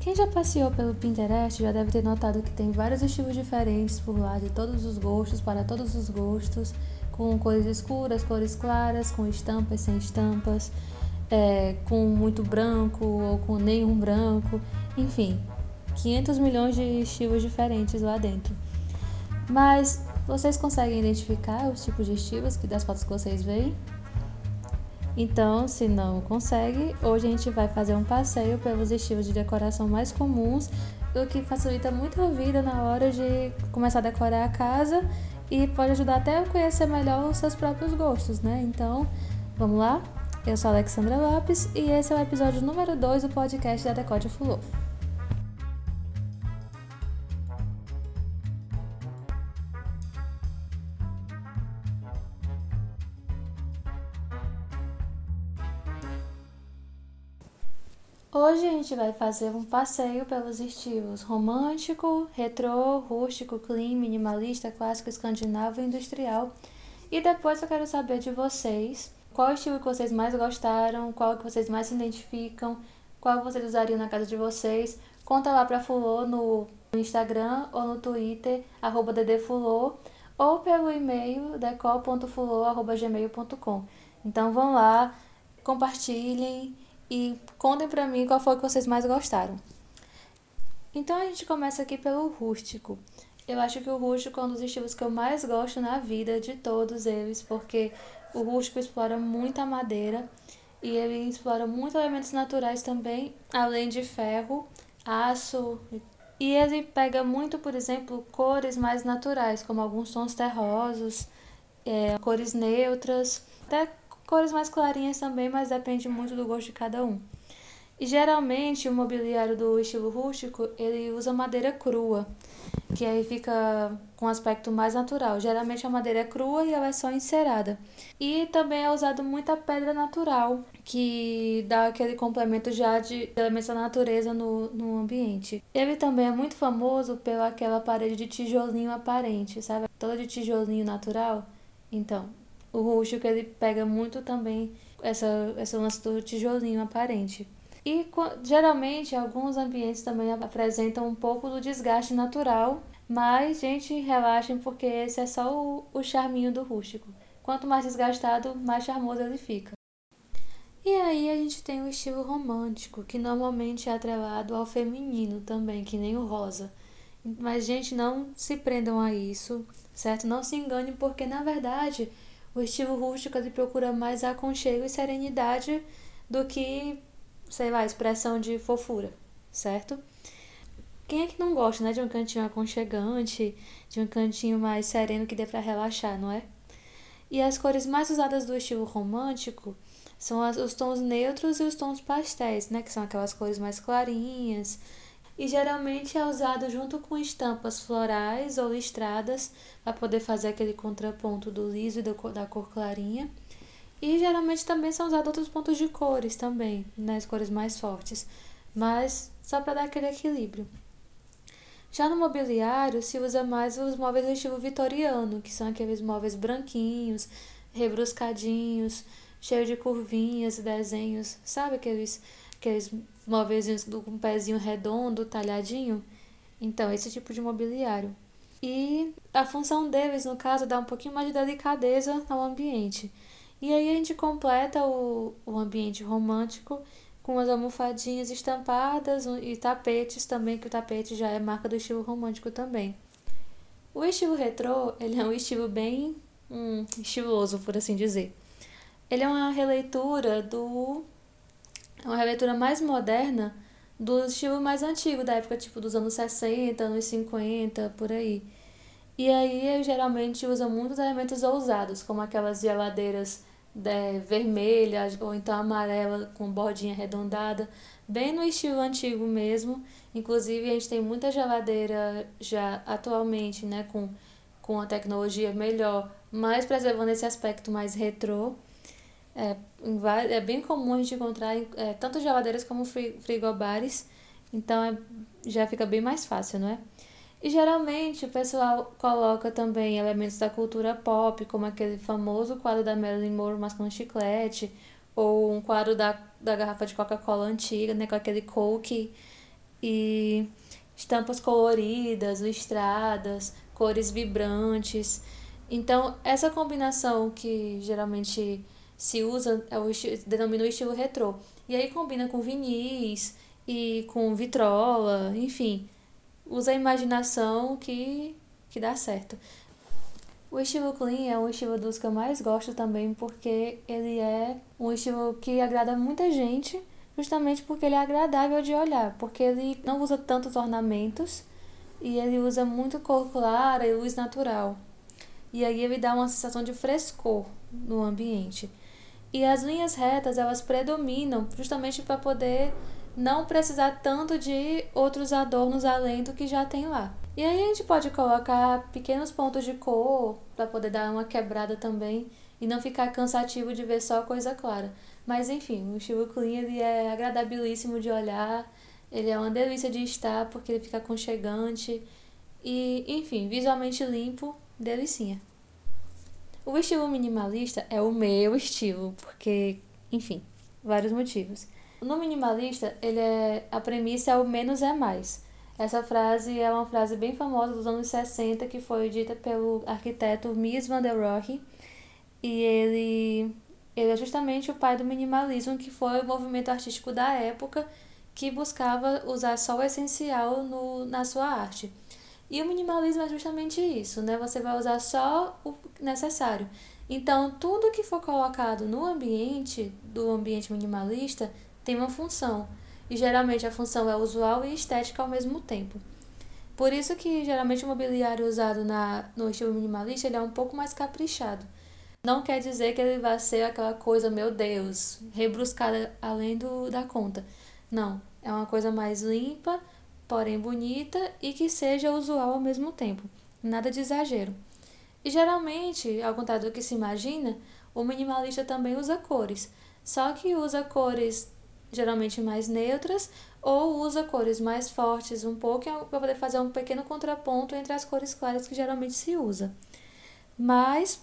Quem já passeou pelo Pinterest já deve ter notado que tem vários estilos diferentes por lá, de todos os gostos, para todos os gostos, com cores escuras, cores claras, com estampas, sem estampas, é, com muito branco ou com nenhum branco, enfim, 500 milhões de estilos diferentes lá dentro. Mas vocês conseguem identificar os tipos de estilos que das fotos que vocês veem? Então, se não consegue, hoje a gente vai fazer um passeio pelos estilos de decoração mais comuns, o que facilita muito a vida na hora de começar a decorar a casa e pode ajudar até a conhecer melhor os seus próprios gostos, né? Então, vamos lá? Eu sou a Alexandra Lopes e esse é o episódio número 2 do podcast da Decode Fulô. Hoje a gente vai fazer um passeio pelos estilos romântico, retrô, rústico, clean, minimalista, clássico, escandinavo e industrial. E depois eu quero saber de vocês qual estilo que vocês mais gostaram, qual que vocês mais se identificam, qual vocês usariam na casa de vocês. Conta lá pra Fulô no Instagram ou no Twitter, arroba ddfulô, ou pelo e-mail decol.fulô.gmail.com. Então vão lá, compartilhem e contem pra mim qual foi que vocês mais gostaram. Então a gente começa aqui pelo rústico. Eu acho que o rústico é um dos estilos que eu mais gosto na vida de todos eles, porque o rústico explora muita madeira e ele explora muitos elementos naturais também, além de ferro, aço. E ele pega muito, por exemplo, cores mais naturais, como alguns tons terrosos, é, cores neutras, até Cores mais clarinhas também, mas depende muito do gosto de cada um. E geralmente o mobiliário do estilo rústico, ele usa madeira crua, que aí fica com um aspecto mais natural. Geralmente a madeira é crua e ela é só encerada. E também é usado muita pedra natural, que dá aquele complemento já de elementos da natureza no, no ambiente. Ele também é muito famoso pela aquela parede de tijolinho aparente, sabe? Toda de tijolinho natural. Então, o rústico ele pega muito também essa, essa lance do tijolinho aparente. E geralmente alguns ambientes também apresentam um pouco do desgaste natural, mas gente, relaxem porque esse é só o, o charminho do rústico. Quanto mais desgastado, mais charmoso ele fica. E aí a gente tem o estilo romântico, que normalmente é atrelado ao feminino também, que nem o rosa. Mas gente, não se prendam a isso, certo? Não se engane porque na verdade o estilo rústico ele procura mais aconchego e serenidade do que, sei lá, expressão de fofura, certo? Quem é que não gosta, né, de um cantinho aconchegante, de um cantinho mais sereno que dê para relaxar, não é? E as cores mais usadas do estilo romântico são as, os tons neutros e os tons pastéis, né, que são aquelas cores mais clarinhas, e geralmente é usado junto com estampas florais ou listradas para poder fazer aquele contraponto do liso e da cor clarinha. E geralmente também são usados outros pontos de cores também, nas né, cores mais fortes, mas só para dar aquele equilíbrio. Já no mobiliário se usa mais os móveis do estilo vitoriano, que são aqueles móveis branquinhos, rebruscadinhos, cheios de curvinhas e desenhos, sabe aqueles aqueles móveis com um pezinho redondo, talhadinho. Então, esse tipo de mobiliário. E a função deles, no caso, é dar um pouquinho mais de delicadeza ao ambiente. E aí a gente completa o, o ambiente romântico com as almofadinhas estampadas e tapetes também, que o tapete já é marca do estilo romântico também. O estilo retrô, ele é um estilo bem hum, estiloso, por assim dizer. Ele é uma releitura do é uma releitura mais moderna do estilo mais antigo, da época tipo dos anos 60, anos 50, por aí. E aí geralmente usa muitos elementos ousados, como aquelas geladeiras de, vermelhas ou então amarela com bordinha arredondada, bem no estilo antigo mesmo. Inclusive a gente tem muita geladeira já atualmente, né, com, com a tecnologia melhor, mas preservando esse aspecto mais retrô. É, é bem comum a gente encontrar é, tanto geladeiras como frigobares, então é, já fica bem mais fácil, não é? E geralmente o pessoal coloca também elementos da cultura pop, como aquele famoso quadro da Marilyn Monroe mascando chiclete, ou um quadro da, da garrafa de Coca-Cola antiga, né, com aquele Coke. e estampas coloridas, listradas, cores vibrantes. Então, essa combinação que geralmente se usa é o denomina o estilo retrô. E aí combina com vinis e com vitrola, enfim, usa a imaginação que, que dá certo. O estilo clean é um estilo dos que eu mais gosto também porque ele é um estilo que agrada muita gente, justamente porque ele é agradável de olhar, porque ele não usa tantos ornamentos e ele usa muito cor clara e luz natural. E aí ele dá uma sensação de frescor no ambiente. E as linhas retas, elas predominam justamente para poder não precisar tanto de outros adornos além do que já tem lá. E aí a gente pode colocar pequenos pontos de cor para poder dar uma quebrada também e não ficar cansativo de ver só coisa clara. Mas enfim, o estilo clean ele é agradabilíssimo de olhar, ele é uma delícia de estar porque ele fica aconchegante e, enfim, visualmente limpo, delicinha. O estilo minimalista é o meu estilo, porque, enfim, vários motivos. No minimalista, ele é a premissa é o menos é mais. Essa frase é uma frase bem famosa dos anos 60 que foi dita pelo arquiteto Mies van der Rohe e ele ele é justamente o pai do minimalismo, que foi o movimento artístico da época que buscava usar só o essencial no, na sua arte. E o minimalismo é justamente isso, né? Você vai usar só o necessário. Então, tudo que for colocado no ambiente do ambiente minimalista tem uma função. E geralmente a função é usual e estética ao mesmo tempo. Por isso que geralmente o mobiliário usado na, no estilo minimalista ele é um pouco mais caprichado. Não quer dizer que ele vai ser aquela coisa, meu Deus, rebruscada além do, da conta. Não, é uma coisa mais limpa, porém bonita e que seja usual ao mesmo tempo. Nada de exagero. E geralmente, ao contrário do que se imagina, o minimalista também usa cores. Só que usa cores geralmente mais neutras, ou usa cores mais fortes um pouco para poder fazer um pequeno contraponto entre as cores claras que geralmente se usa. Mas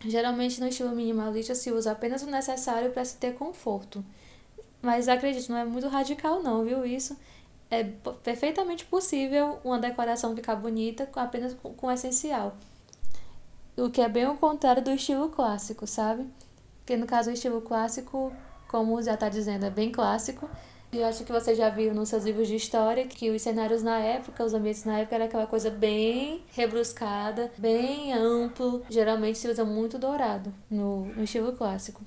geralmente no estilo minimalista se usa apenas o necessário para se ter conforto. Mas acredite, não é muito radical não, viu isso? É perfeitamente possível uma decoração ficar bonita apenas com, com essencial. O que é bem o contrário do estilo clássico, sabe? Porque no caso o estilo clássico como já está dizendo, é bem clássico. Eu acho que você já viu nos seus livros de história que os cenários na época, os ambientes na época, era aquela coisa bem rebruscada, bem amplo. Geralmente se usa muito dourado no, no estilo clássico.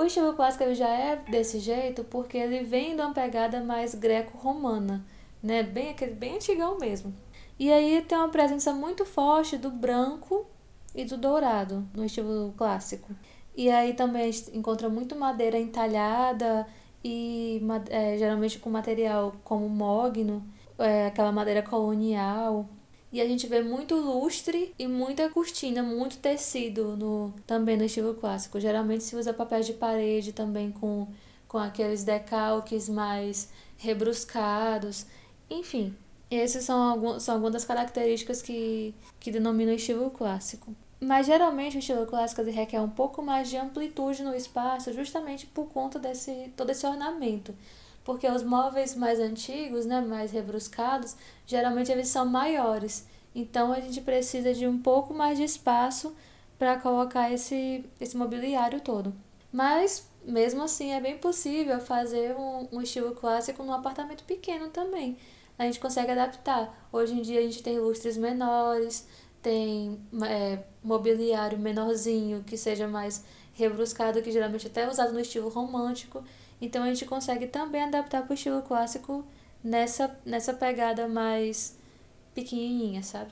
O estilo clássico ele já é desse jeito porque ele vem de uma pegada mais greco-romana, né? Bem aquele bem antigão mesmo. E aí tem uma presença muito forte do branco e do dourado no estilo clássico. E aí também encontra muito madeira entalhada e é, geralmente com material como mogno, é, aquela madeira colonial. E a gente vê muito lustre e muita cortina, muito tecido no também no estilo clássico. Geralmente se usa papéis de parede também com, com aqueles decalques mais rebruscados. Enfim, essas são, algumas, são algumas das características que, que denominam estilo clássico. Mas geralmente o estilo clássico requer um pouco mais de amplitude no espaço, justamente por conta desse todo esse ornamento. Porque os móveis mais antigos, né, mais rebruscados, geralmente eles são maiores. Então a gente precisa de um pouco mais de espaço para colocar esse, esse mobiliário todo. Mas mesmo assim é bem possível fazer um, um estilo clássico num apartamento pequeno também. A gente consegue adaptar. Hoje em dia a gente tem lustres menores, tem é, mobiliário menorzinho, que seja mais rebruscado, que geralmente até é usado no estilo romântico. Então a gente consegue também adaptar para o estilo clássico nessa, nessa pegada mais pequenininha, sabe?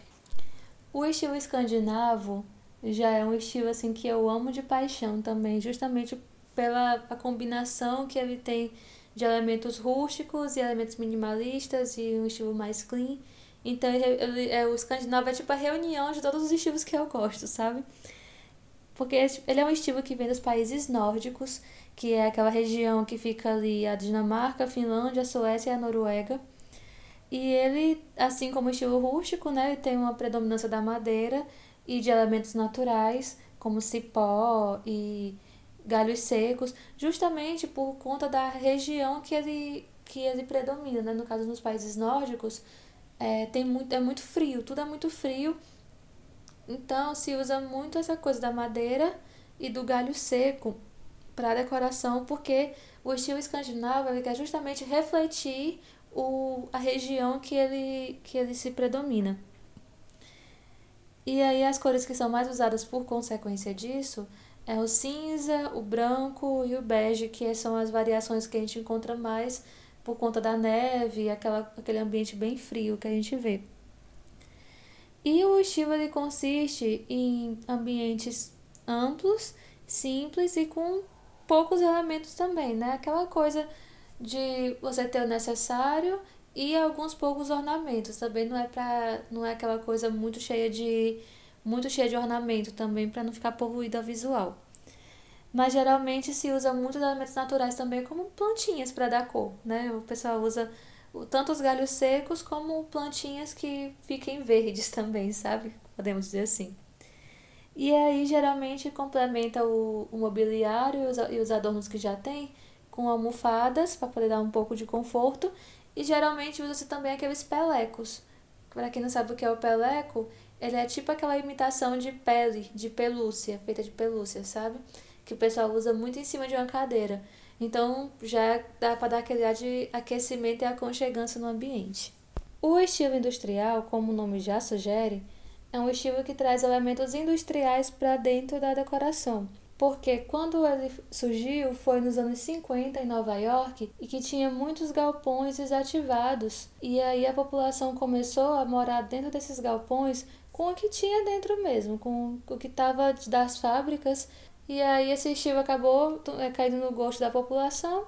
O estilo escandinavo já é um estilo assim que eu amo de paixão também, justamente pela a combinação que ele tem de elementos rústicos e elementos minimalistas e um estilo mais clean. Então, ele, ele, é, o escandinavo é tipo a reunião de todos os estilos que eu gosto, sabe? Porque ele é um estilo que vem dos países nórdicos, que é aquela região que fica ali a Dinamarca, a Finlândia, a Suécia e a Noruega. E ele, assim como o estilo rústico, né, tem uma predominância da madeira e de elementos naturais, como cipó e galhos secos, justamente por conta da região que ele que ele predomina, né? No caso, nos países nórdicos, é, tem muito, é muito frio, tudo é muito frio. Então, se usa muito essa coisa da madeira e do galho seco para decoração, porque o estilo escandinavo ele quer justamente refletir o, a região que ele, que ele se predomina. E aí as cores que são mais usadas por consequência disso é o cinza, o branco e o bege, que são as variações que a gente encontra mais por conta da neve, aquela, aquele ambiente bem frio que a gente vê. Estilo ele consiste em ambientes amplos, simples e com poucos elementos também, né? Aquela coisa de você ter o necessário e alguns poucos ornamentos. Também não é para não é aquela coisa muito cheia de muito cheia de ornamento também para não ficar poluída visual. Mas geralmente se usa muitos elementos naturais também como plantinhas para dar cor, né? O pessoal usa tanto os galhos secos como plantinhas que fiquem verdes também, sabe? Podemos dizer assim. E aí geralmente complementa o, o mobiliário e os, e os adornos que já tem com almofadas para poder dar um pouco de conforto e geralmente usa-se também aqueles pelecos. Para quem não sabe o que é o peleco, ele é tipo aquela imitação de pele, de pelúcia, feita de pelúcia, sabe? Que o pessoal usa muito em cima de uma cadeira. Então já dá para dar aquele ar de aquecimento e aconchegância no ambiente. O estilo industrial, como o nome já sugere, é um estilo que traz elementos industriais para dentro da decoração. Porque quando ele surgiu foi nos anos 50 em Nova York e que tinha muitos galpões desativados. E aí a população começou a morar dentro desses galpões com o que tinha dentro mesmo, com o que estava das fábricas e aí esse estilo acabou é, caindo no gosto da população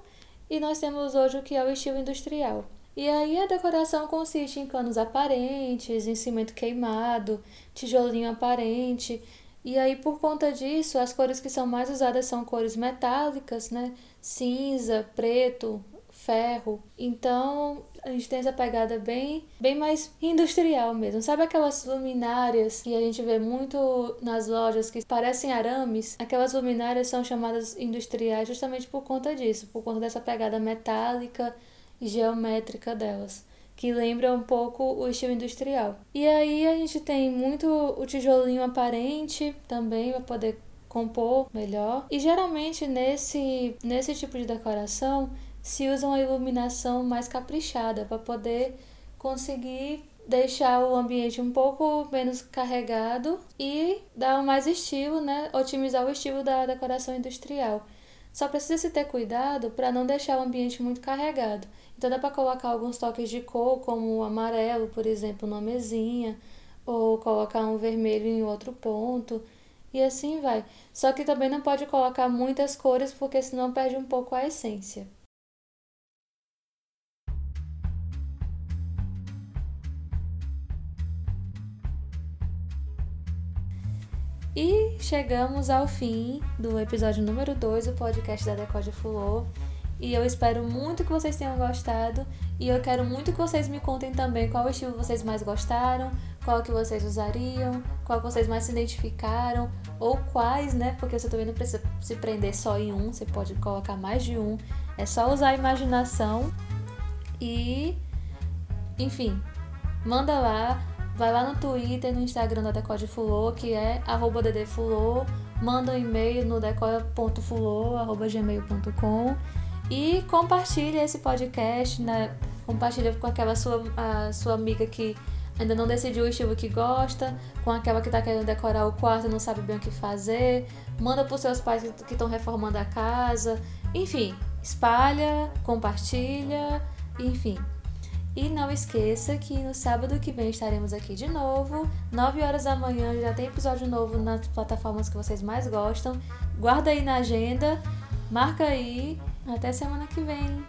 e nós temos hoje o que é o estilo industrial. E aí a decoração consiste em canos aparentes, em cimento queimado, tijolinho aparente. E aí por conta disso, as cores que são mais usadas são cores metálicas, né? Cinza, preto, ferro. Então, a gente tem essa pegada bem, bem mais industrial mesmo. Sabe aquelas luminárias que a gente vê muito nas lojas que parecem arames? Aquelas luminárias são chamadas industriais justamente por conta disso, por conta dessa pegada metálica e geométrica delas que lembra um pouco o estilo industrial. E aí a gente tem muito o tijolinho aparente também para poder compor melhor. E geralmente nesse nesse tipo de decoração se usa uma iluminação mais caprichada para poder conseguir deixar o ambiente um pouco menos carregado e dar mais estilo, né? Otimizar o estilo da decoração industrial. Só precisa se ter cuidado para não deixar o ambiente muito carregado. Então dá para colocar alguns toques de cor, como o amarelo, por exemplo, numa mesinha, ou colocar um vermelho em outro ponto, e assim vai. Só que também não pode colocar muitas cores, porque senão perde um pouco a essência. E chegamos ao fim do episódio número 2 do podcast da Decode Fulô. E eu espero muito que vocês tenham gostado. E eu quero muito que vocês me contem também qual estilo vocês mais gostaram, qual que vocês usariam, qual que vocês mais se identificaram, ou quais, né? Porque você também não precisa se prender só em um, você pode colocar mais de um. É só usar a imaginação e. Enfim, manda lá Vai lá no Twitter, no Instagram da Decode Fulô, que é arroba ddfulô, manda um e-mail no decore.fulô.gmail.com e compartilha esse podcast, né? Compartilha com aquela sua, a sua amiga que ainda não decidiu o estilo que gosta, com aquela que está querendo decorar o quarto e não sabe bem o que fazer, manda para os seus pais que estão reformando a casa, enfim, espalha, compartilha, enfim. E não esqueça que no sábado que vem estaremos aqui de novo, 9 horas da manhã, já tem episódio novo nas plataformas que vocês mais gostam. Guarda aí na agenda, marca aí. Até semana que vem.